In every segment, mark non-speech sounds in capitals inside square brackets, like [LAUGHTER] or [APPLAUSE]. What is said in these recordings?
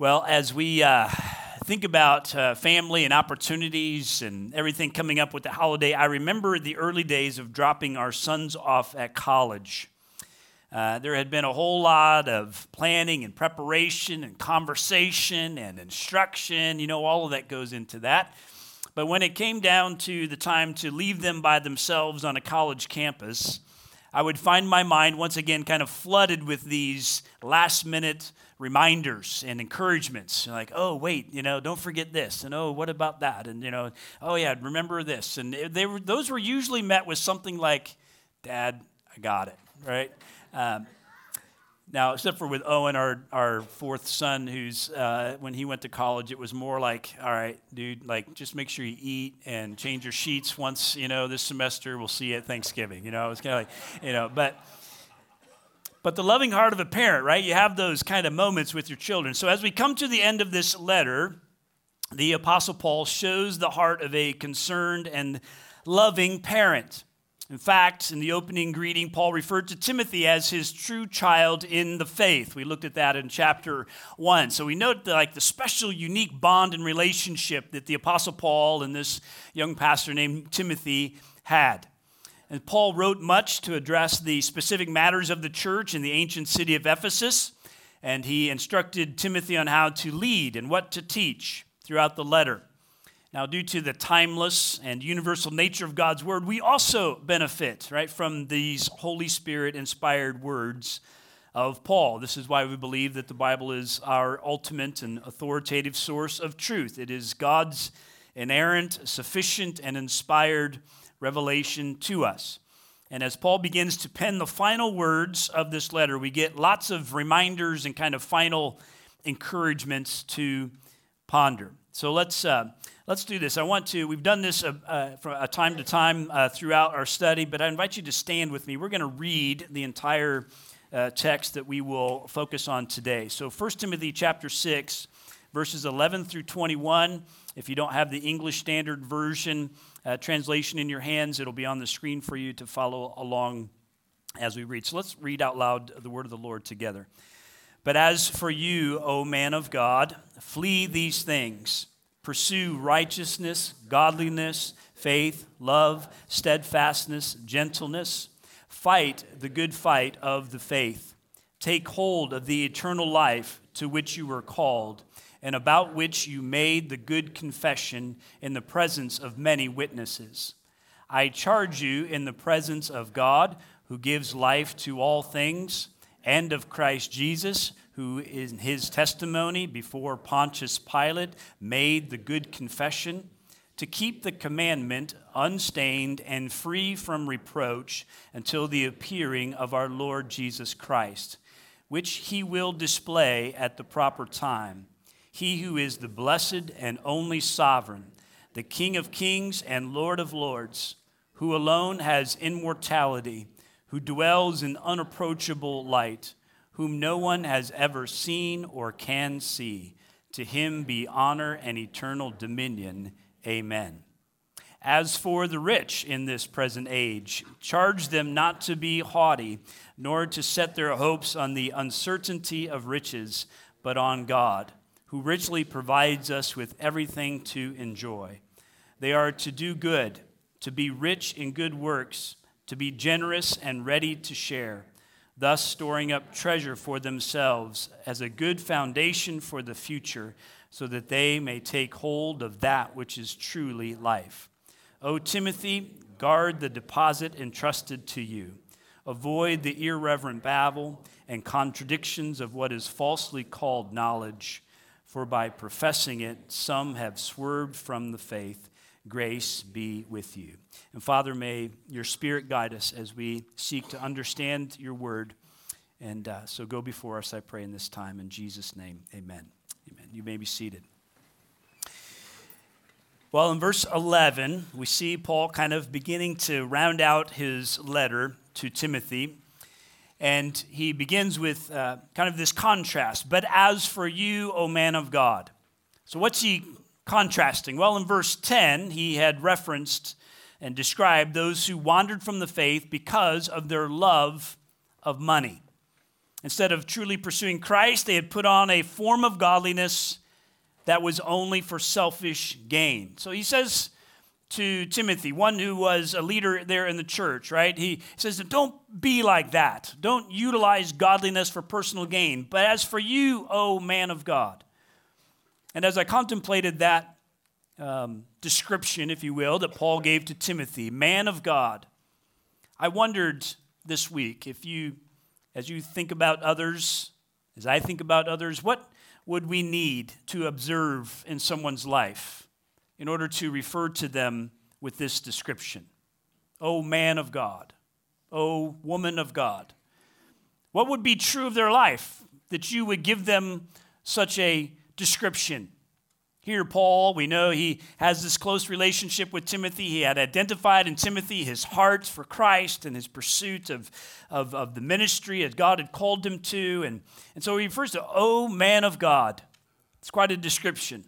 Well, as we uh, think about uh, family and opportunities and everything coming up with the holiday, I remember the early days of dropping our sons off at college. Uh, there had been a whole lot of planning and preparation and conversation and instruction. You know, all of that goes into that. But when it came down to the time to leave them by themselves on a college campus, I would find my mind once again kind of flooded with these last minute reminders and encouragements. Like oh wait you know don't forget this and oh what about that? And you know oh yeah remember this. And they were those were usually met with something like dad i got it right? Um, now, except for with Owen, our, our fourth son, who's, uh, when he went to college, it was more like, all right, dude, like, just make sure you eat and change your sheets once, you know, this semester. We'll see you at Thanksgiving. You know, it's kind of like, you know, but, but the loving heart of a parent, right? You have those kind of moments with your children. So as we come to the end of this letter, the Apostle Paul shows the heart of a concerned and loving parent. In fact, in the opening greeting, Paul referred to Timothy as his true child in the faith. We looked at that in chapter 1. So we note the, like the special unique bond and relationship that the apostle Paul and this young pastor named Timothy had. And Paul wrote much to address the specific matters of the church in the ancient city of Ephesus, and he instructed Timothy on how to lead and what to teach throughout the letter. Now, due to the timeless and universal nature of God's word, we also benefit, right, from these Holy Spirit inspired words of Paul. This is why we believe that the Bible is our ultimate and authoritative source of truth. It is God's inerrant, sufficient, and inspired revelation to us. And as Paul begins to pen the final words of this letter, we get lots of reminders and kind of final encouragements to ponder. So let's, uh, let's do this. I want to, we've done this uh, uh, from a time to time uh, throughout our study, but I invite you to stand with me. We're going to read the entire uh, text that we will focus on today. So 1 Timothy chapter 6, verses 11 through 21. If you don't have the English Standard Version uh, translation in your hands, it'll be on the screen for you to follow along as we read. So let's read out loud the word of the Lord together. But as for you, O man of God, flee these things. Pursue righteousness, godliness, faith, love, steadfastness, gentleness. Fight the good fight of the faith. Take hold of the eternal life to which you were called, and about which you made the good confession in the presence of many witnesses. I charge you in the presence of God, who gives life to all things, and of Christ Jesus who in his testimony before Pontius Pilate made the good confession to keep the commandment unstained and free from reproach until the appearing of our Lord Jesus Christ, which he will display at the proper time. He who is the blessed and only sovereign, the King of kings and Lord of lords, who alone has immortality, who dwells in unapproachable light whom no one has ever seen or can see. To him be honor and eternal dominion. Amen. As for the rich in this present age, charge them not to be haughty, nor to set their hopes on the uncertainty of riches, but on God, who richly provides us with everything to enjoy. They are to do good, to be rich in good works, to be generous and ready to share thus storing up treasure for themselves as a good foundation for the future, so that they may take hold of that which is truly life. O Timothy, guard the deposit entrusted to you. Avoid the irreverent babble and contradictions of what is falsely called knowledge, for by professing it, some have swerved from the faith. Grace be with you. And Father, may your Spirit guide us as we seek to understand your word. And uh, so go before us, I pray, in this time. In Jesus' name, amen. Amen. You may be seated. Well, in verse 11, we see Paul kind of beginning to round out his letter to Timothy. And he begins with uh, kind of this contrast. But as for you, O man of God. So, what's he contrasting? Well, in verse 10, he had referenced and described those who wandered from the faith because of their love of money. Instead of truly pursuing Christ, they had put on a form of godliness that was only for selfish gain. So he says to Timothy, one who was a leader there in the church, right? He says, Don't be like that. Don't utilize godliness for personal gain. But as for you, O man of God. And as I contemplated that um, description, if you will, that Paul gave to Timothy, man of God, I wondered this week if you, as you think about others, as I think about others, what would we need to observe in someone's life? in order to refer to them with this description O man of God, O woman of God. What would be true of their life that you would give them such a description? Here, Paul, we know he has this close relationship with Timothy. He had identified in Timothy his heart for Christ and his pursuit of, of, of the ministry that God had called him to. And, and so he refers to, Oh, man of God. It's quite a description.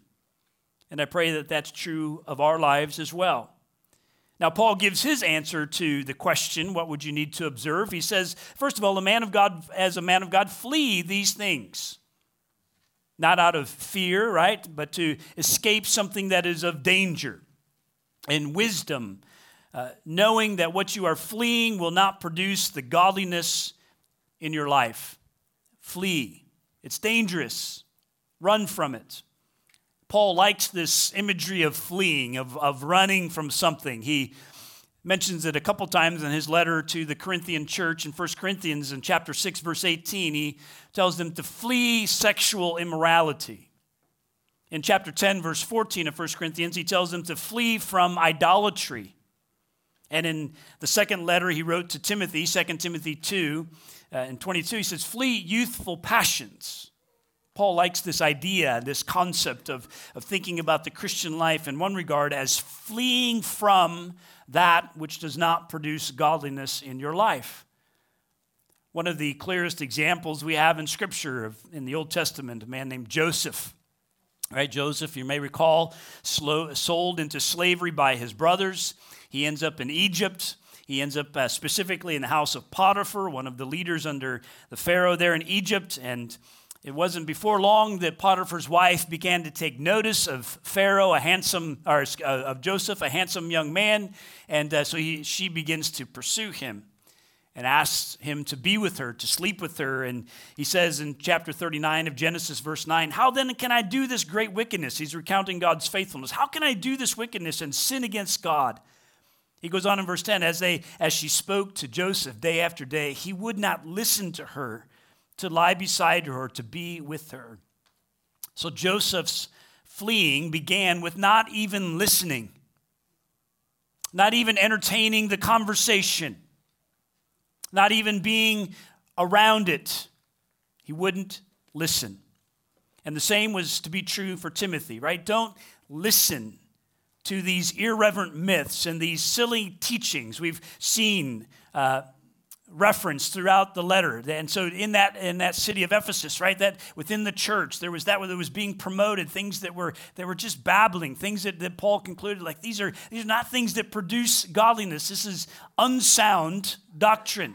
And I pray that that's true of our lives as well. Now, Paul gives his answer to the question, what would you need to observe? He says, first of all, a man of God, as a man of God, flee these things. Not out of fear, right? But to escape something that is of danger. And wisdom, uh, knowing that what you are fleeing will not produce the godliness in your life. Flee. It's dangerous. Run from it. Paul likes this imagery of fleeing, of, of running from something. He mentions it a couple times in his letter to the Corinthian church in 1 Corinthians in chapter 6 verse 18 he tells them to flee sexual immorality. In chapter 10 verse 14 of 1 Corinthians he tells them to flee from idolatry. And in the second letter he wrote to Timothy, 2 Timothy 2 uh, and 22 he says flee youthful passions. Paul likes this idea, this concept of, of thinking about the Christian life in one regard as fleeing from that which does not produce godliness in your life. One of the clearest examples we have in Scripture of, in the Old Testament, a man named Joseph. Right, Joseph, you may recall, slow, sold into slavery by his brothers. He ends up in Egypt. He ends up uh, specifically in the house of Potiphar, one of the leaders under the Pharaoh there in Egypt. And it wasn't before long that Potiphar's wife began to take notice of Pharaoh, a handsome, or uh, of Joseph, a handsome young man, and uh, so he, she begins to pursue him and asks him to be with her, to sleep with her. And he says in chapter 39 of Genesis, verse 9, How then can I do this great wickedness? He's recounting God's faithfulness. How can I do this wickedness and sin against God? He goes on in verse 10, as, they, as she spoke to Joseph day after day, he would not listen to her to lie beside her to be with her. So Joseph's fleeing began with not even listening, not even entertaining the conversation, not even being around it. He wouldn't listen. And the same was to be true for Timothy, right? Don't listen to these irreverent myths and these silly teachings. We've seen uh, referenced throughout the letter. And so in that in that city of Ephesus, right, that within the church, there was that that was being promoted, things that were that were just babbling, things that, that Paul concluded like these are these are not things that produce godliness. This is unsound doctrine.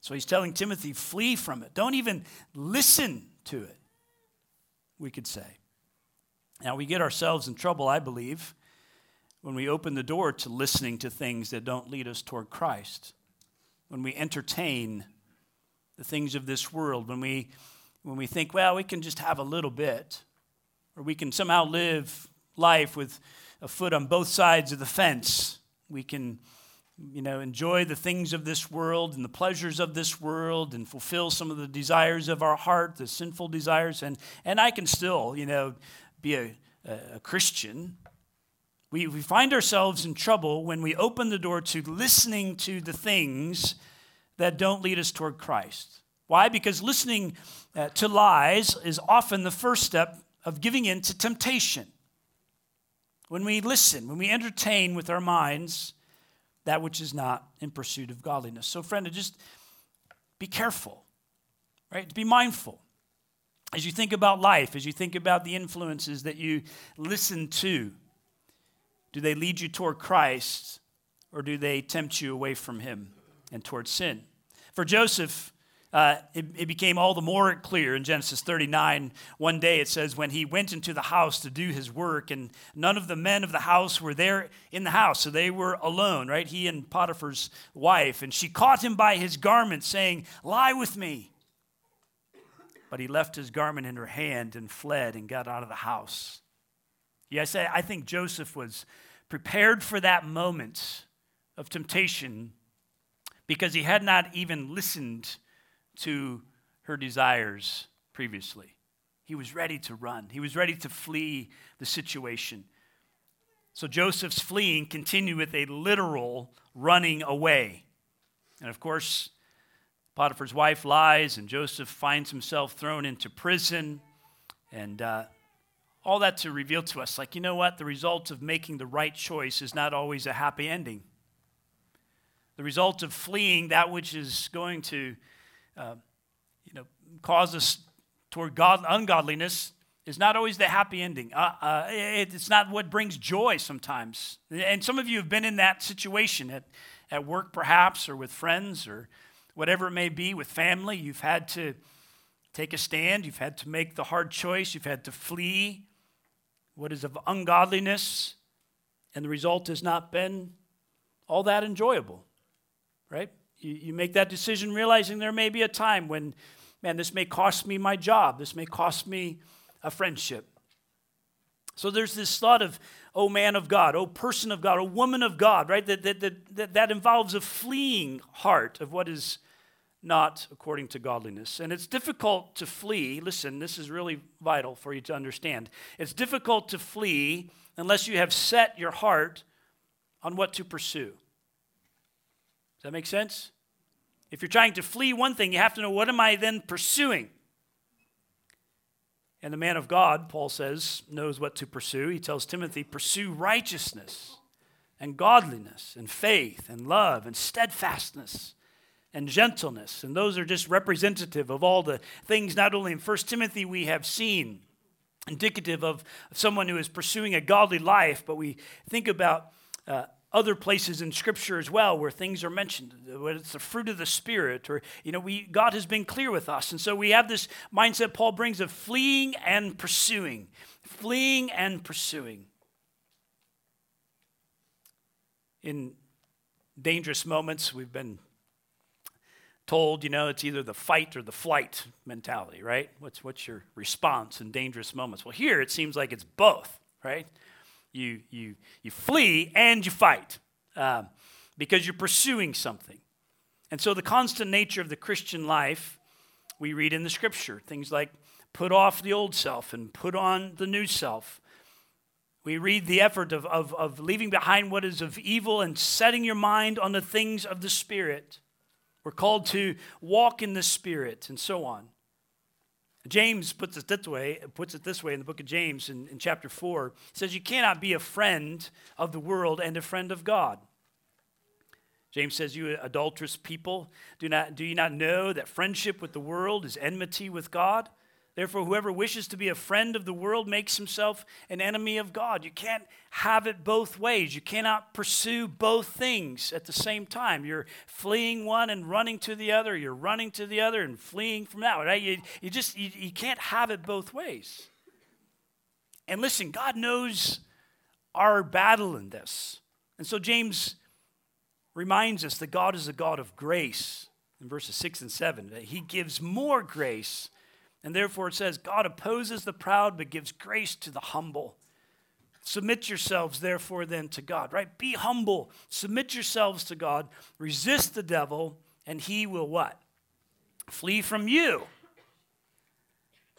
So he's telling Timothy, flee from it. Don't even listen to it, we could say. Now we get ourselves in trouble, I believe, when we open the door to listening to things that don't lead us toward Christ when we entertain the things of this world, when we, when we think, well, we can just have a little bit, or we can somehow live life with a foot on both sides of the fence. We can, you know, enjoy the things of this world and the pleasures of this world and fulfill some of the desires of our heart, the sinful desires. And, and I can still, you know, be a, a Christian we, we find ourselves in trouble when we open the door to listening to the things that don't lead us toward Christ. Why? Because listening uh, to lies is often the first step of giving in to temptation. When we listen, when we entertain with our minds that which is not in pursuit of godliness. So, friend, just be careful, right? Be mindful as you think about life, as you think about the influences that you listen to. Do they lead you toward Christ or do they tempt you away from him and toward sin? For Joseph, uh, it, it, became all the more clear in Genesis 39. One day it says, when he went into the house to do his work, and none of the men of the house were there in the house, so they were alone, right? He and Potiphar's wife. And she caught him by his garment, saying, Lie with me. But he left his garment in her hand and fled and got out of the house. Yes, I think Joseph was prepared for that moment of temptation because he had not even listened to her desires previously. He was ready to run, he was ready to flee the situation. So Joseph's fleeing continued with a literal running away. And of course, Potiphar's wife lies, and Joseph finds himself thrown into prison. And uh, all that to reveal to us, like, you know what? The result of making the right choice is not always a happy ending. The result of fleeing that which is going to uh, you know, cause us toward God, ungodliness is not always the happy ending. Uh, uh, it, it's not what brings joy sometimes. And some of you have been in that situation at, at work, perhaps, or with friends, or whatever it may be, with family. You've had to take a stand, you've had to make the hard choice, you've had to flee what is of ungodliness, and the result has not been all that enjoyable, right? You, you make that decision realizing there may be a time when, man, this may cost me my job, this may cost me a friendship. So there's this thought of, oh man of God, oh person of God, oh woman of God, right? That, that, that, that involves a fleeing heart of what is not according to godliness. And it's difficult to flee. Listen, this is really vital for you to understand. It's difficult to flee unless you have set your heart on what to pursue. Does that make sense? If you're trying to flee one thing, you have to know what am I then pursuing? And the man of God, Paul says, knows what to pursue. He tells Timothy, pursue righteousness and godliness and faith and love and steadfastness and gentleness. And those are just representative of all the things, not only in 1 Timothy, we have seen, indicative of someone who is pursuing a godly life, but we think about uh, other places in scripture as well where things are mentioned whether it's the fruit of the spirit or you know we god has been clear with us and so we have this mindset paul brings of fleeing and pursuing fleeing and pursuing in dangerous moments we've been told you know it's either the fight or the flight mentality right what's what's your response in dangerous moments well here it seems like it's both right you, you, you flee and you fight um, because you're pursuing something. And so, the constant nature of the Christian life, we read in the scripture things like put off the old self and put on the new self. We read the effort of, of, of leaving behind what is of evil and setting your mind on the things of the Spirit. We're called to walk in the Spirit and so on. James puts it this way, puts it this way in the book of James in, in chapter 4. He says, You cannot be a friend of the world and a friend of God. James says, You adulterous people, do, not, do you not know that friendship with the world is enmity with God? Therefore, whoever wishes to be a friend of the world makes himself an enemy of God. You can't have it both ways. You cannot pursue both things at the same time. You're fleeing one and running to the other. You're running to the other and fleeing from that. Right? You, you just you, you can't have it both ways. And listen, God knows our battle in this. And so James reminds us that God is a God of grace in verses 6 and 7, that he gives more grace and therefore it says, God opposes the proud but gives grace to the humble. Submit yourselves, therefore, then to God, right? Be humble. Submit yourselves to God. Resist the devil, and he will what? Flee from you.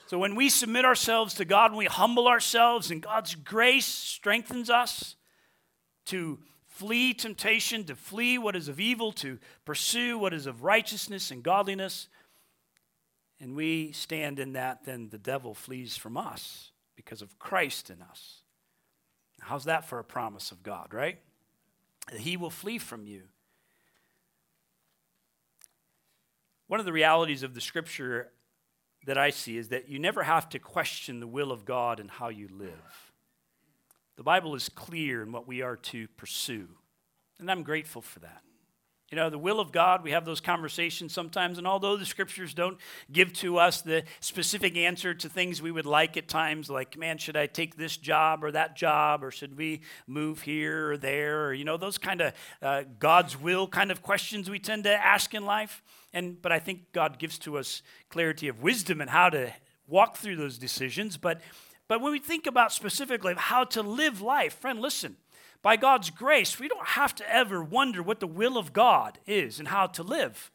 So when we submit ourselves to God, when we humble ourselves, and God's grace strengthens us to flee temptation, to flee what is of evil, to pursue what is of righteousness and godliness, and we stand in that, then the devil flees from us because of Christ in us. How's that for a promise of God, right? He will flee from you. One of the realities of the scripture that I see is that you never have to question the will of God and how you live. The Bible is clear in what we are to pursue, and I'm grateful for that. You know, the will of God, we have those conversations sometimes, and although the scriptures don't give to us the specific answer to things we would like at times, like, man, should I take this job or that job, or should we move here or there, or, you know, those kind of uh, God's will kind of questions we tend to ask in life. And, but I think God gives to us clarity of wisdom and how to walk through those decisions. But, but when we think about specifically how to live life, friend, listen, by God's grace, we don't have to ever wonder what the will of God is and how to live.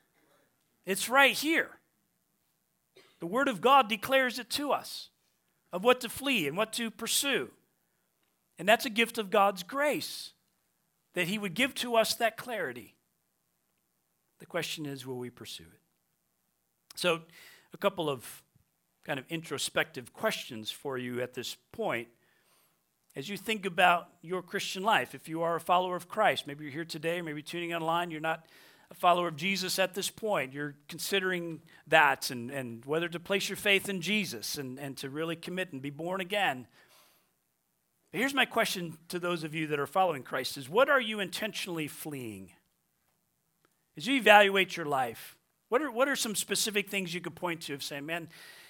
It's right here. The Word of God declares it to us of what to flee and what to pursue. And that's a gift of God's grace that He would give to us that clarity. The question is, will we pursue it? So, a couple of kind of introspective questions for you at this point as you think about your Christian life, if you are a follower of Christ, maybe you're here today, maybe tuning online, you're not a follower of Jesus at this point, you're considering that and, and whether to place your faith in Jesus and, and to really commit and be born again. But here's my question to those of you that are following Christ is what are you intentionally fleeing? As you evaluate your life, what are, what are some specific things you could point to of saying, man,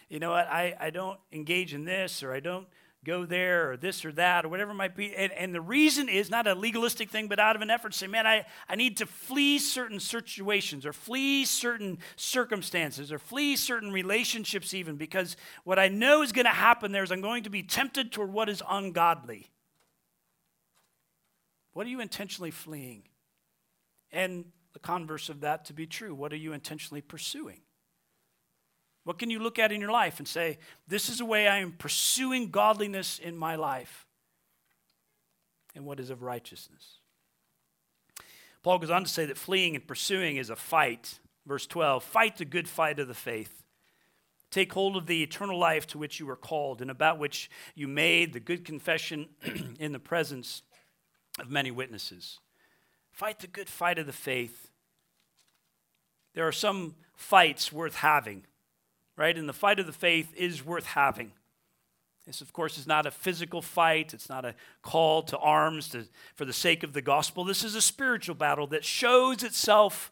you know what, I, I don't engage in this or I don't go there or this or that or whatever it might be. And, and, the reason is not a legalistic thing, but out of an effort to say, man, I, I need to flee certain situations or flee certain circumstances or flee certain relationships, even because what I know is going to happen there is I'm going to be tempted toward what is ungodly. What are you intentionally fleeing? And the converse of that to be true, what are you intentionally pursuing? What can you look at in your life and say, this is the way I am pursuing godliness in my life? And what is of righteousness? Paul goes on to say that fleeing and pursuing is a fight. Verse 12 Fight the good fight of the faith. Take hold of the eternal life to which you were called and about which you made the good confession [CLEARS THROAT] in the presence of many witnesses. Fight the good fight of the faith. There are some fights worth having right? And the fight of the faith is worth having. This, of course, is not a physical fight. It's not a call to arms to, for the sake of the gospel. This is a spiritual battle that shows itself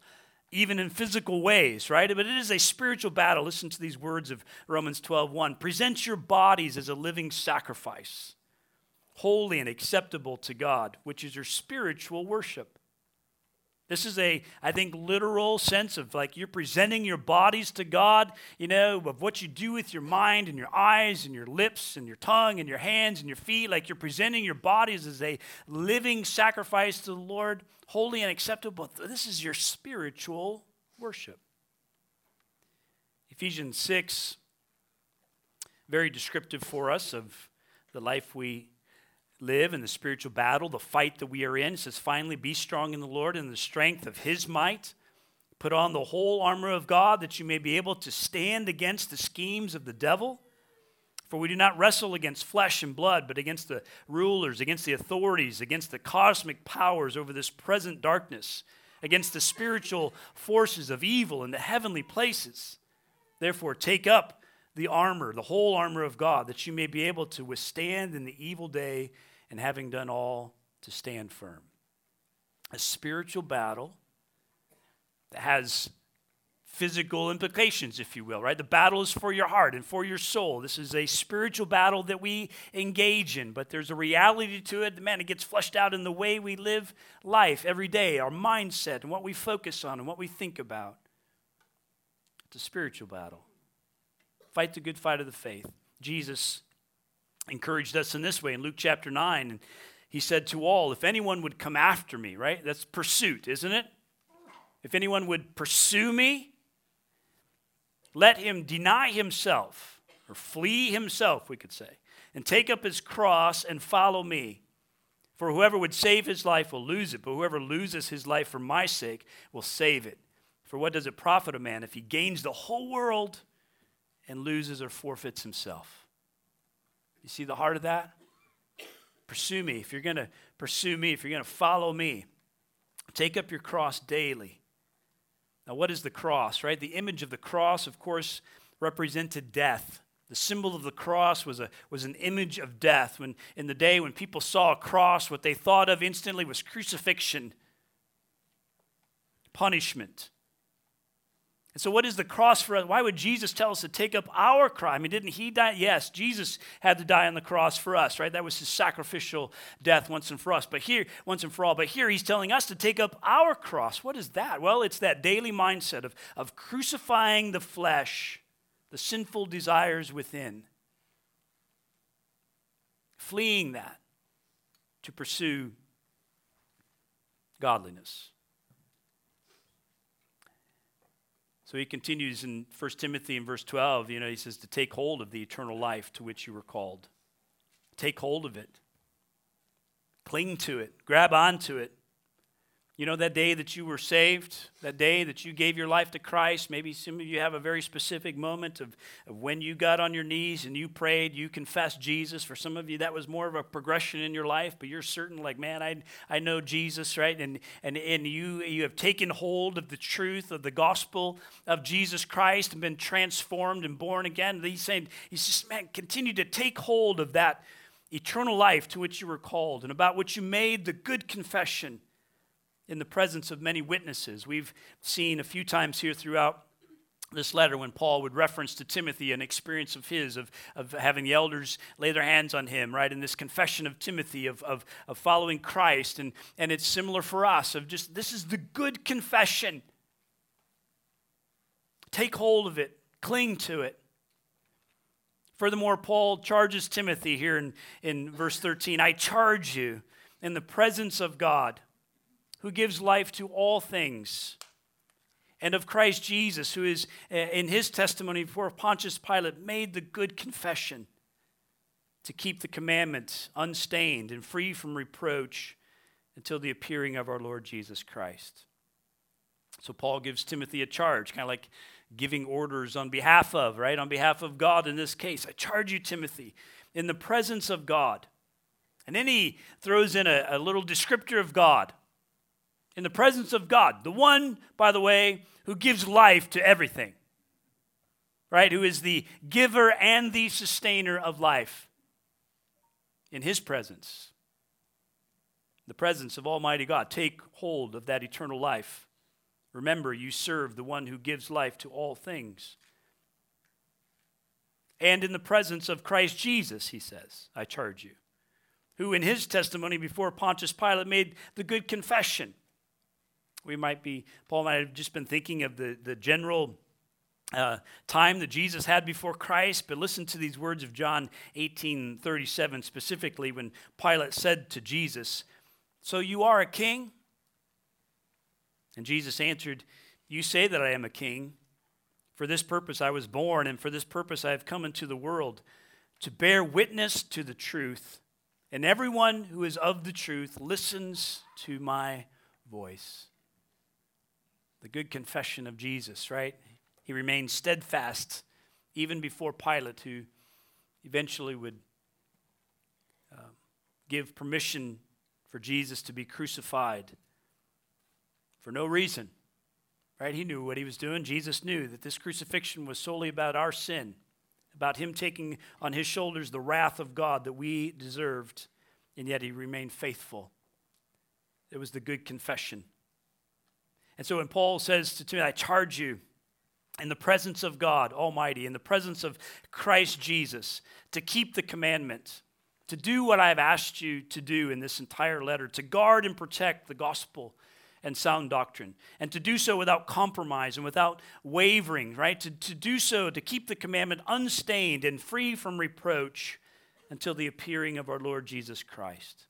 even in physical ways, right? But it is a spiritual battle. Listen to these words of Romans 12 1. Present your bodies as a living sacrifice, holy and acceptable to God, which is your spiritual worship. This is a, I think, literal sense of like you're presenting your bodies to God, you know, of what you do with your mind and your eyes and your lips and your tongue and your hands and your feet. Like you're presenting your bodies as a living sacrifice to the Lord, holy and acceptable. This is your spiritual worship. Ephesians 6, very descriptive for us of the life we live in the spiritual battle, the fight that we are in. It says, finally, be strong in the Lord and the strength of his might. Put on the whole armor of God that you may be able to stand against the schemes of the devil. For we do not wrestle against flesh and blood, but against the rulers, against the authorities, against the cosmic powers over this present darkness, against the spiritual forces of evil in the heavenly places. Therefore, take up the armor, the whole armor of God, that you may be able to withstand in the evil day and having done all to stand firm. A spiritual battle that has physical implications, if you will, right? The battle is for your heart and for your soul. This is a spiritual battle that we engage in, but there's a reality to it. Man, it gets fleshed out in the way we live life every day, our mindset, and what we focus on and what we think about. It's a spiritual battle. Fight the good fight of the faith. Jesus encouraged us in this way in Luke chapter 9. And he said to all, If anyone would come after me, right? That's pursuit, isn't it? If anyone would pursue me, let him deny himself, or flee himself, we could say, and take up his cross and follow me. For whoever would save his life will lose it, but whoever loses his life for my sake will save it. For what does it profit a man if he gains the whole world and loses or forfeits himself? You see the heart of that? Pursue me. If you're going to pursue me, if you're going to follow me, take up your cross daily. Now, what is the cross, right? The image of the cross, of course, represented death. The symbol of the cross was, a, was an image of death. When, in the day when people saw a cross, what they thought of instantly was crucifixion. punishment. And so, what is the cross for us? Why would Jesus tell us to take up our crime? I mean, didn't he die? Yes, Jesus had to die on the cross for us, right? That was his sacrificial death once and for us. But here, once and for all. But here, he's telling us to take up our cross. What is that? Well, it's that daily mindset of, of crucifying the flesh, the sinful desires within, fleeing that to pursue godliness. So he continues in 1 Timothy in verse 12, you know, he says to take hold of the eternal life to which you were called. Take hold of it. Cling to it. Grab onto it. You know, that day that you were saved, that day that you gave your life to Christ, maybe some of you have a very specific moment of, of when you got on your knees and you prayed, you confessed Jesus. For some of you, that was more of a progression in your life, but you're certain, like, man, I, I know Jesus, right? And, and, and you, you have taken hold of the truth of the gospel of Jesus Christ and been transformed and born again. He's saying, he's just, man, continue to take hold of that eternal life to which you were called and about which you made the good confession in the presence of many witnesses. We've seen a few times here throughout this letter when Paul would reference to Timothy an experience of his, of, of having the elders lay their hands on him, right? In this confession of Timothy, of, of, of following Christ. And, and it's similar for us, of just this is the good confession. Take hold of it, cling to it. Furthermore, Paul charges Timothy here in, in verse 13 I charge you in the presence of God who gives life to all things, and of Christ Jesus, who is, eh, in his testimony before Pontius Pilate, made the good confession to keep the commandments unstained and free from reproach until the appearing of our Lord Jesus Christ. So Paul gives Timothy a charge, kind of like giving orders on behalf of, right? On behalf of God in this case. I charge you, Timothy, in the presence of God. And then he throws in a, a little descriptor of God in the presence of God, the one, by the way, who gives life to everything, right? Who is the giver and the sustainer of life. In his presence, the presence of Almighty God, take hold of that eternal life. Remember, you serve the one who gives life to all things. And in the presence of Christ Jesus, he says, I charge you, who in his testimony before Pontius Pilate made the good confession we might be, Paul might have just been thinking of the, the general uh, time that Jesus had before Christ, but listen to these words of John 18 37 specifically when Pilate said to Jesus, So you are a king? And Jesus answered, You say that I am a king. For this purpose I was born, and for this purpose I have come into the world, to bear witness to the truth. And everyone who is of the truth listens to my voice the good confession of Jesus, right? He remained steadfast even before Pilate, who eventually would uh, give permission for Jesus to be crucified for no reason. Right? He knew what he was doing. Jesus knew that this crucifixion was solely about our sin, about him taking on his shoulders the wrath of God that we deserved, and yet he remained faithful. It was the good confession. And so when Paul says to Timothy, I charge you in the presence of God Almighty, in the presence of Christ Jesus, to keep the commandment, to do what I have asked you to do in this entire letter, to guard and protect the gospel and sound doctrine, and to do so without compromise and without wavering, right? To, to do so, to keep the commandment unstained and free from reproach until the appearing of our Lord Jesus Christ.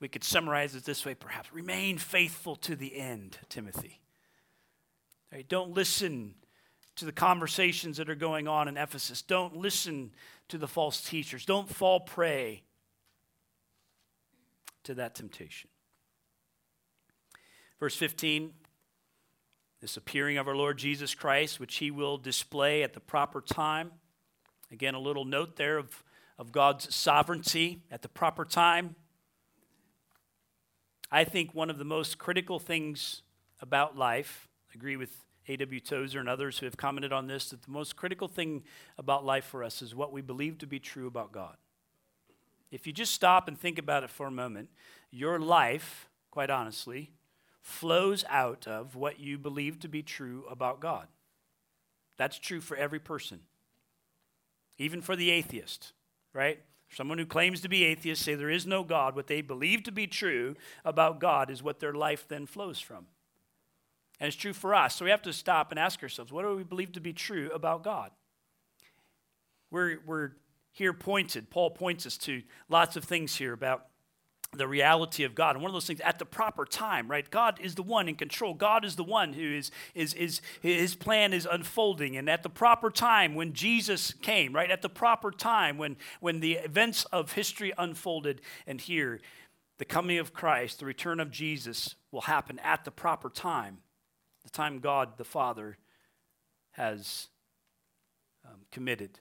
We could summarize it this way, perhaps remain faithful to the end, Timothy. Right? Don't listen to the conversations that are going on in Ephesus. Don't listen to the false teachers. Don't fall prey to that temptation. Verse 15 this appearing of our Lord Jesus Christ, which he will display at the proper time. Again, a little note there of, of God's sovereignty at the proper time. I think one of the most critical things about life, I agree with A.W. Tozer and others who have commented on this, that the most critical thing about life for us is what we believe to be true about God. If you just stop and think about it for a moment, your life, quite honestly, flows out of what you believe to be true about God. That's true for every person, even for the atheist, right? Someone who claims to be atheist say there is no God. What they believe to be true about God is what their life then flows from. And it's true for us. So we have to stop and ask ourselves what do we believe to be true about God? We're, we're here pointed, Paul points us to lots of things here about the reality of God. And one of those things at the proper time, right? God is the one in control. God is the one who is, is, is his plan is unfolding. And at the proper time, when Jesus came, right? At the proper time, when, when the events of history unfolded, and here, the coming of Christ, the return of Jesus will happen at the proper time, the time God the Father has um, committed.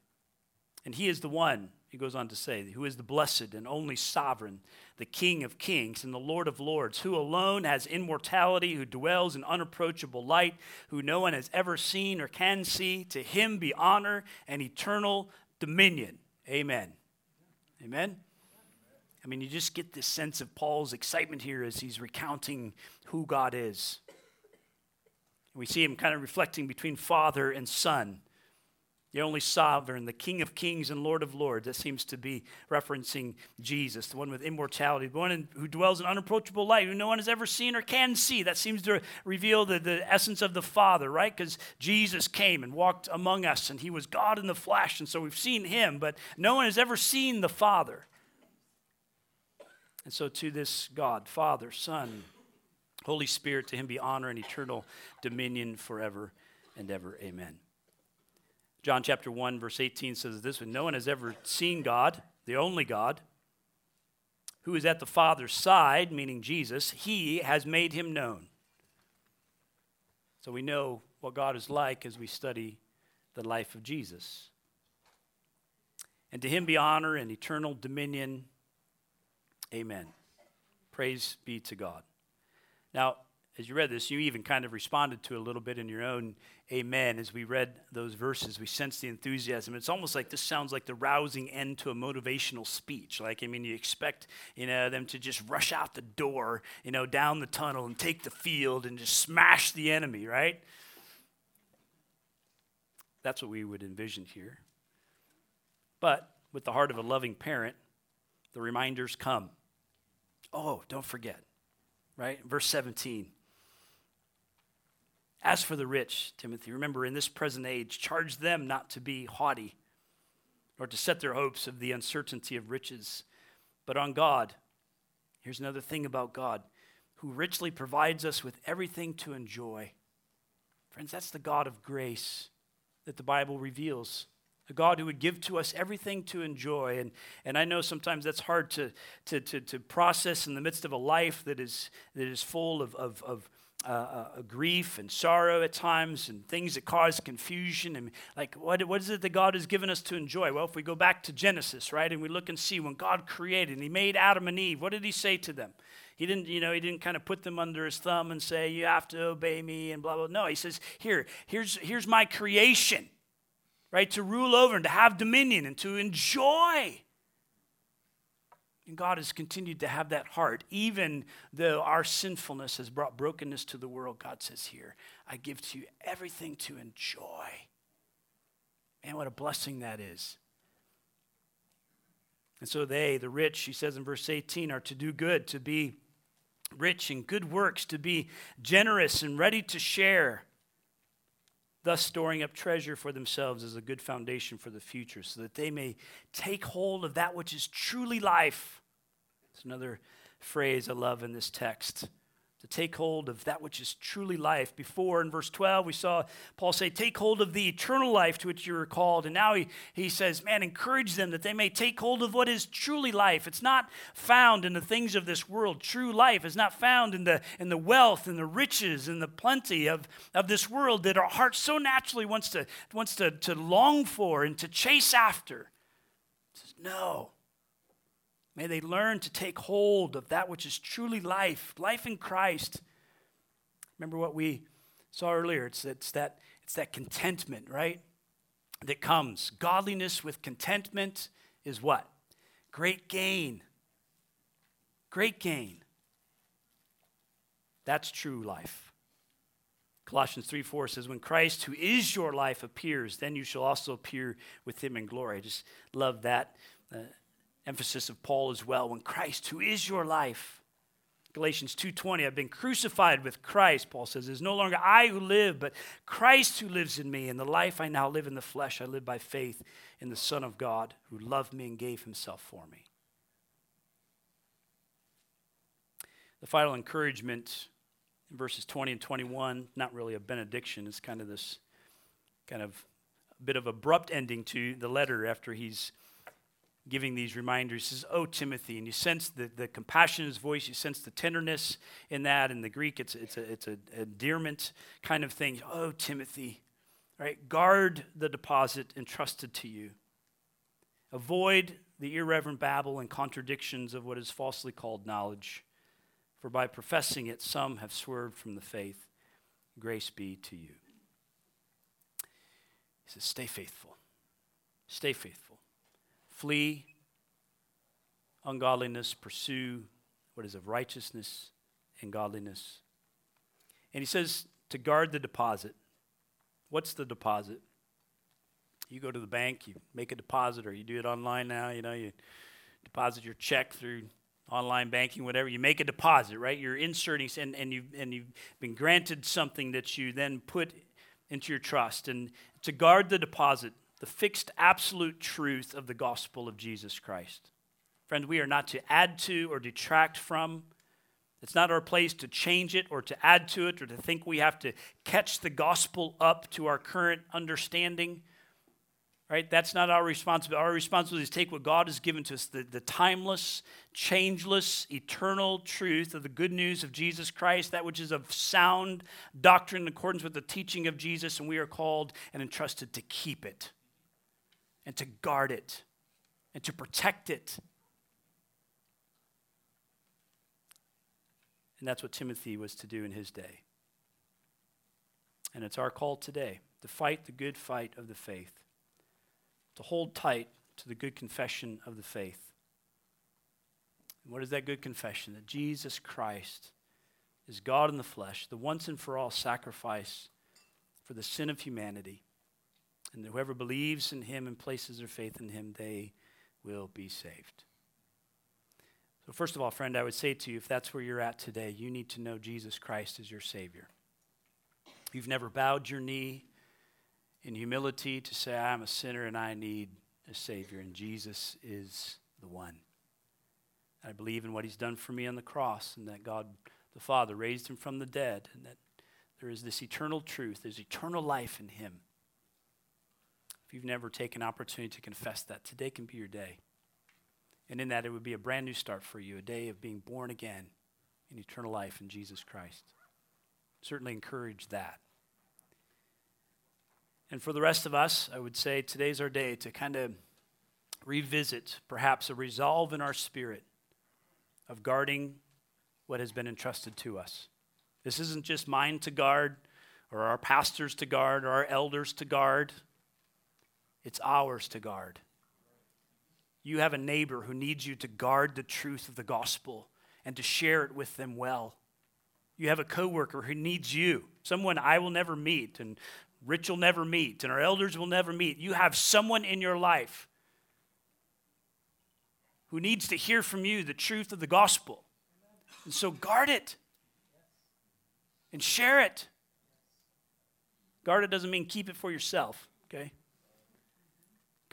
And he is the one he goes on to say, who is the blessed and only sovereign, the King of kings and the Lord of lords, who alone has immortality, who dwells in unapproachable light, who no one has ever seen or can see. To him be honor and eternal dominion. Amen. Amen. I mean, you just get this sense of Paul's excitement here as he's recounting who God is. We see him kind of reflecting between father and son the only sovereign, the King of kings and Lord of lords. That seems to be referencing Jesus, the one with immortality, the one who dwells in unapproachable light, who no one has ever seen or can see. That seems to reveal the, the essence of the Father, right? Because Jesus came and walked among us, and he was God in the flesh, and so we've seen him, but no one has ever seen the Father. And so to this God, Father, Son, Holy Spirit, to him be honor and eternal dominion forever and ever. Amen. John chapter 1, verse 18 says this No one has ever seen God, the only God, who is at the Father's side, meaning Jesus. He has made him known. So we know what God is like as we study the life of Jesus. And to him be honor and eternal dominion. Amen. Praise be to God. Now, as you read this, you even kind of responded to a little bit in your own amen as we read those verses. We sense the enthusiasm. It's almost like this sounds like the rousing end to a motivational speech. Like, I mean, you expect, you know, them to just rush out the door, you know, down the tunnel and take the field and just smash the enemy, right? That's what we would envision here. But with the heart of a loving parent, the reminders come. Oh, don't forget, right? Verse 17. As for the rich, Timothy, remember in this present age, charge them not to be haughty or to set their hopes of the uncertainty of riches, but on God. Here's another thing about God, who richly provides us with everything to enjoy. Friends, that's the God of grace that the Bible reveals. A God who would give to us everything to enjoy. And, and I know sometimes that's hard to, to, to, to process in the midst of a life that is, that is full of, of, of uh, uh, grief and sorrow at times and things that cause confusion. And like, what, what is it that God has given us to enjoy? Well, if we go back to Genesis, right, and we look and see when God created and He made Adam and Eve, what did He say to them? He didn't, you know, he didn't kind of put them under his thumb and say, you have to obey me and blah, blah. No, he says, here, here's, here's my creation, right? To rule over and to have dominion and to enjoy. And God has continued to have that heart. Even though our sinfulness has brought brokenness to the world, God says here, I give to you everything to enjoy. Man, what a blessing that is. And so they, the rich, he says in verse 18, are to do good, to be rich in good works, to be generous and ready to share, thus storing up treasure for themselves as a good foundation for the future, so that they may take hold of that which is truly life. It's another phrase I love in this text to take hold of that which is truly life. Before in verse 12, we saw Paul say, Take hold of the eternal life to which you were called. And now he, he says, Man, encourage them that they may take hold of what is truly life. It's not found in the things of this world. True life is not found in the, in the wealth and the riches and the plenty of, of this world that our heart so naturally wants to, wants to, to long for and to chase after. Says, no. May they learn to take hold of that which is truly life, life in Christ. Remember what we saw earlier. It's, it's, that, it's that contentment, right? That comes. Godliness with contentment is what? Great gain. Great gain. That's true life. Colossians 3 4 says, When Christ, who is your life, appears, then you shall also appear with him in glory. I just love that uh, emphasis of Paul as well. When Christ, who is your life, Galatians 2:20 I've been crucified with Christ Paul says it is no longer I who live but Christ who lives in me and the life I now live in the flesh I live by faith in the son of God who loved me and gave himself for me. The final encouragement in verses 20 and 21 not really a benediction it's kind of this kind of bit of abrupt ending to the letter after he's giving these reminders. He says, Oh, Timothy. And you sense the, the compassion in his voice, you sense the tenderness in that. In the Greek, it's, it's, a, it's a endearment kind of thing. Oh, Timothy. Right? Guard the deposit entrusted to you. Avoid the irreverent babble and contradictions of what is falsely called knowledge. For by professing it, some have swerved from the faith. Grace be to you. He says, Stay faithful. Stay faithful. Flee ungodliness, pursue what is of righteousness and godliness. And he says to guard the deposit. What's the deposit? You go to the bank, you make a deposit, or you do it online now, you know, you deposit your check through online banking, whatever. You make a deposit, right? You're inserting, and, and, you've, and you've been granted something that you then put into your trust. And to guard the deposit, the fixed absolute truth of the gospel of Jesus Christ. Friend, we are not to add to or detract from. It's not our place to change it or to add to it or to think we have to catch the gospel up to our current understanding. Right? That's not our responsibility. Our responsibility is to take what God has given to us, the, the timeless, changeless, eternal truth of the good news of Jesus Christ, that which is of sound doctrine in accordance with the teaching of Jesus, and we are called and entrusted to keep it and to guard it and to protect it. And that's what Timothy was to do in his day. And it's our call today to fight the good fight of the faith, to hold tight to the good confession of the faith. And what is that good confession? That Jesus Christ is God in the flesh, the once and for all sacrifice for the sin of humanity and whoever believes in him and places their faith in him, they will be saved. So, first of all, friend, I would say to you if that's where you're at today, you need to know Jesus Christ as your Savior. You've never bowed your knee in humility to say, I'm a sinner and I need a Savior, and Jesus is the one. I believe in what He's done for me on the cross, and that God the Father raised Him from the dead, and that there is this eternal truth, there's eternal life in Him you've never taken opportunity to confess that, today can be your day. And in that, it would be a brand new start for you, a day of being born again in eternal life in Jesus Christ. Certainly encourage that. And for the rest of us, I would say today's our day to kind of revisit perhaps a resolve in our spirit of guarding what has been entrusted to us. This isn't just mine to guard, or our pastors to guard, or our elders to guard. It's ours to guard. You have a neighbor who needs you to guard the truth of the gospel and to share it with them well. You have a coworker who needs you, someone I will never meet and Rich will never meet and our elders will never meet. You have someone in your life who needs to hear from you the truth of the gospel. And so guard it and share it. Guard it doesn't mean keep it for yourself, okay?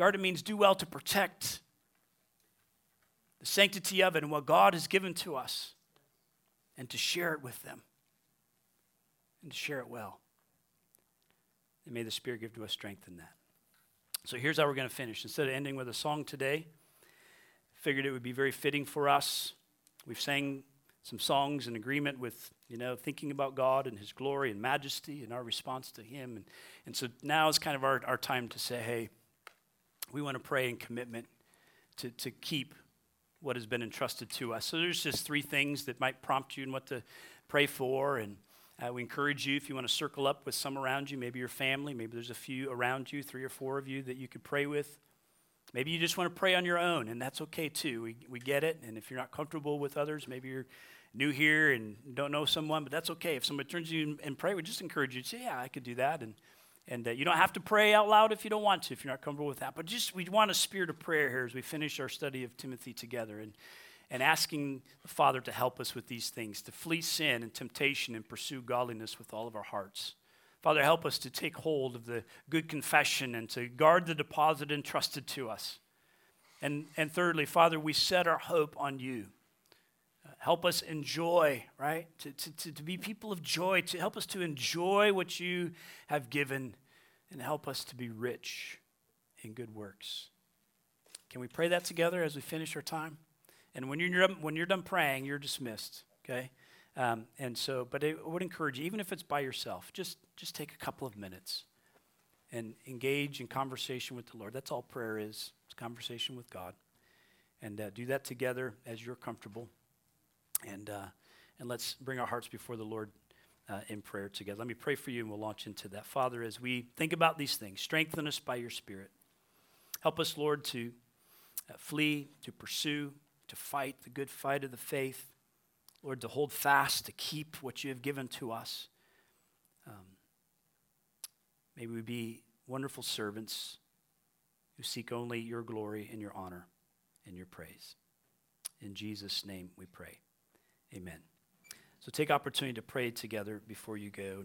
Guard it means do well to protect the sanctity of it and what God has given to us and to share it with them and to share it well. And may the Spirit give to us strength in that. So here's how we're going to finish. Instead of ending with a song today, figured it would be very fitting for us. We've sang some songs in agreement with, you know, thinking about God and His glory and majesty and our response to Him. And, and so now is kind of our, our time to say, hey, we want to pray in commitment to, to keep what has been entrusted to us. So there's just three things that might prompt you and what to pray for. And uh, we encourage you if you want to circle up with some around you, maybe your family, maybe there's a few around you, three or four of you that you could pray with. Maybe you just want to pray on your own, and that's okay too. We, we get it. And if you're not comfortable with others, maybe you're new here and don't know someone, but that's okay. If somebody turns to you and pray, we just encourage you to say, yeah, I could do that. And, and uh, you don't have to pray out loud if you don't want to, if you're not comfortable with that. But just we want a spirit of prayer here as we finish our study of Timothy together and, and asking the Father to help us with these things, to flee sin and temptation and pursue godliness with all of our hearts. Father, help us to take hold of the good confession and to guard the deposit entrusted to us. And, and thirdly, Father, we set our hope on you. Help us enjoy, right? To, to, to, to be people of joy, to help us to enjoy what you have given, and help us to be rich in good works. Can we pray that together as we finish our time? And when you're, when you're done praying, you're dismissed, okay? Um, and so, but I would encourage you, even if it's by yourself, just, just take a couple of minutes and engage in conversation with the Lord. That's all prayer is. It's conversation with God. And uh, do that together as you're comfortable. And, uh, and let's bring our hearts before the Lord uh, in prayer together. Let me pray for you and we'll launch into that. Father, as we think about these things, strengthen us by your Spirit. Help us, Lord, to uh, flee, to pursue, to fight the good fight of the faith. Lord, to hold fast, to keep what you have given to us. Um, may we be wonderful servants who seek only your glory and your honor and your praise. In Jesus' name we pray. Amen. So take opportunity to pray together before you go.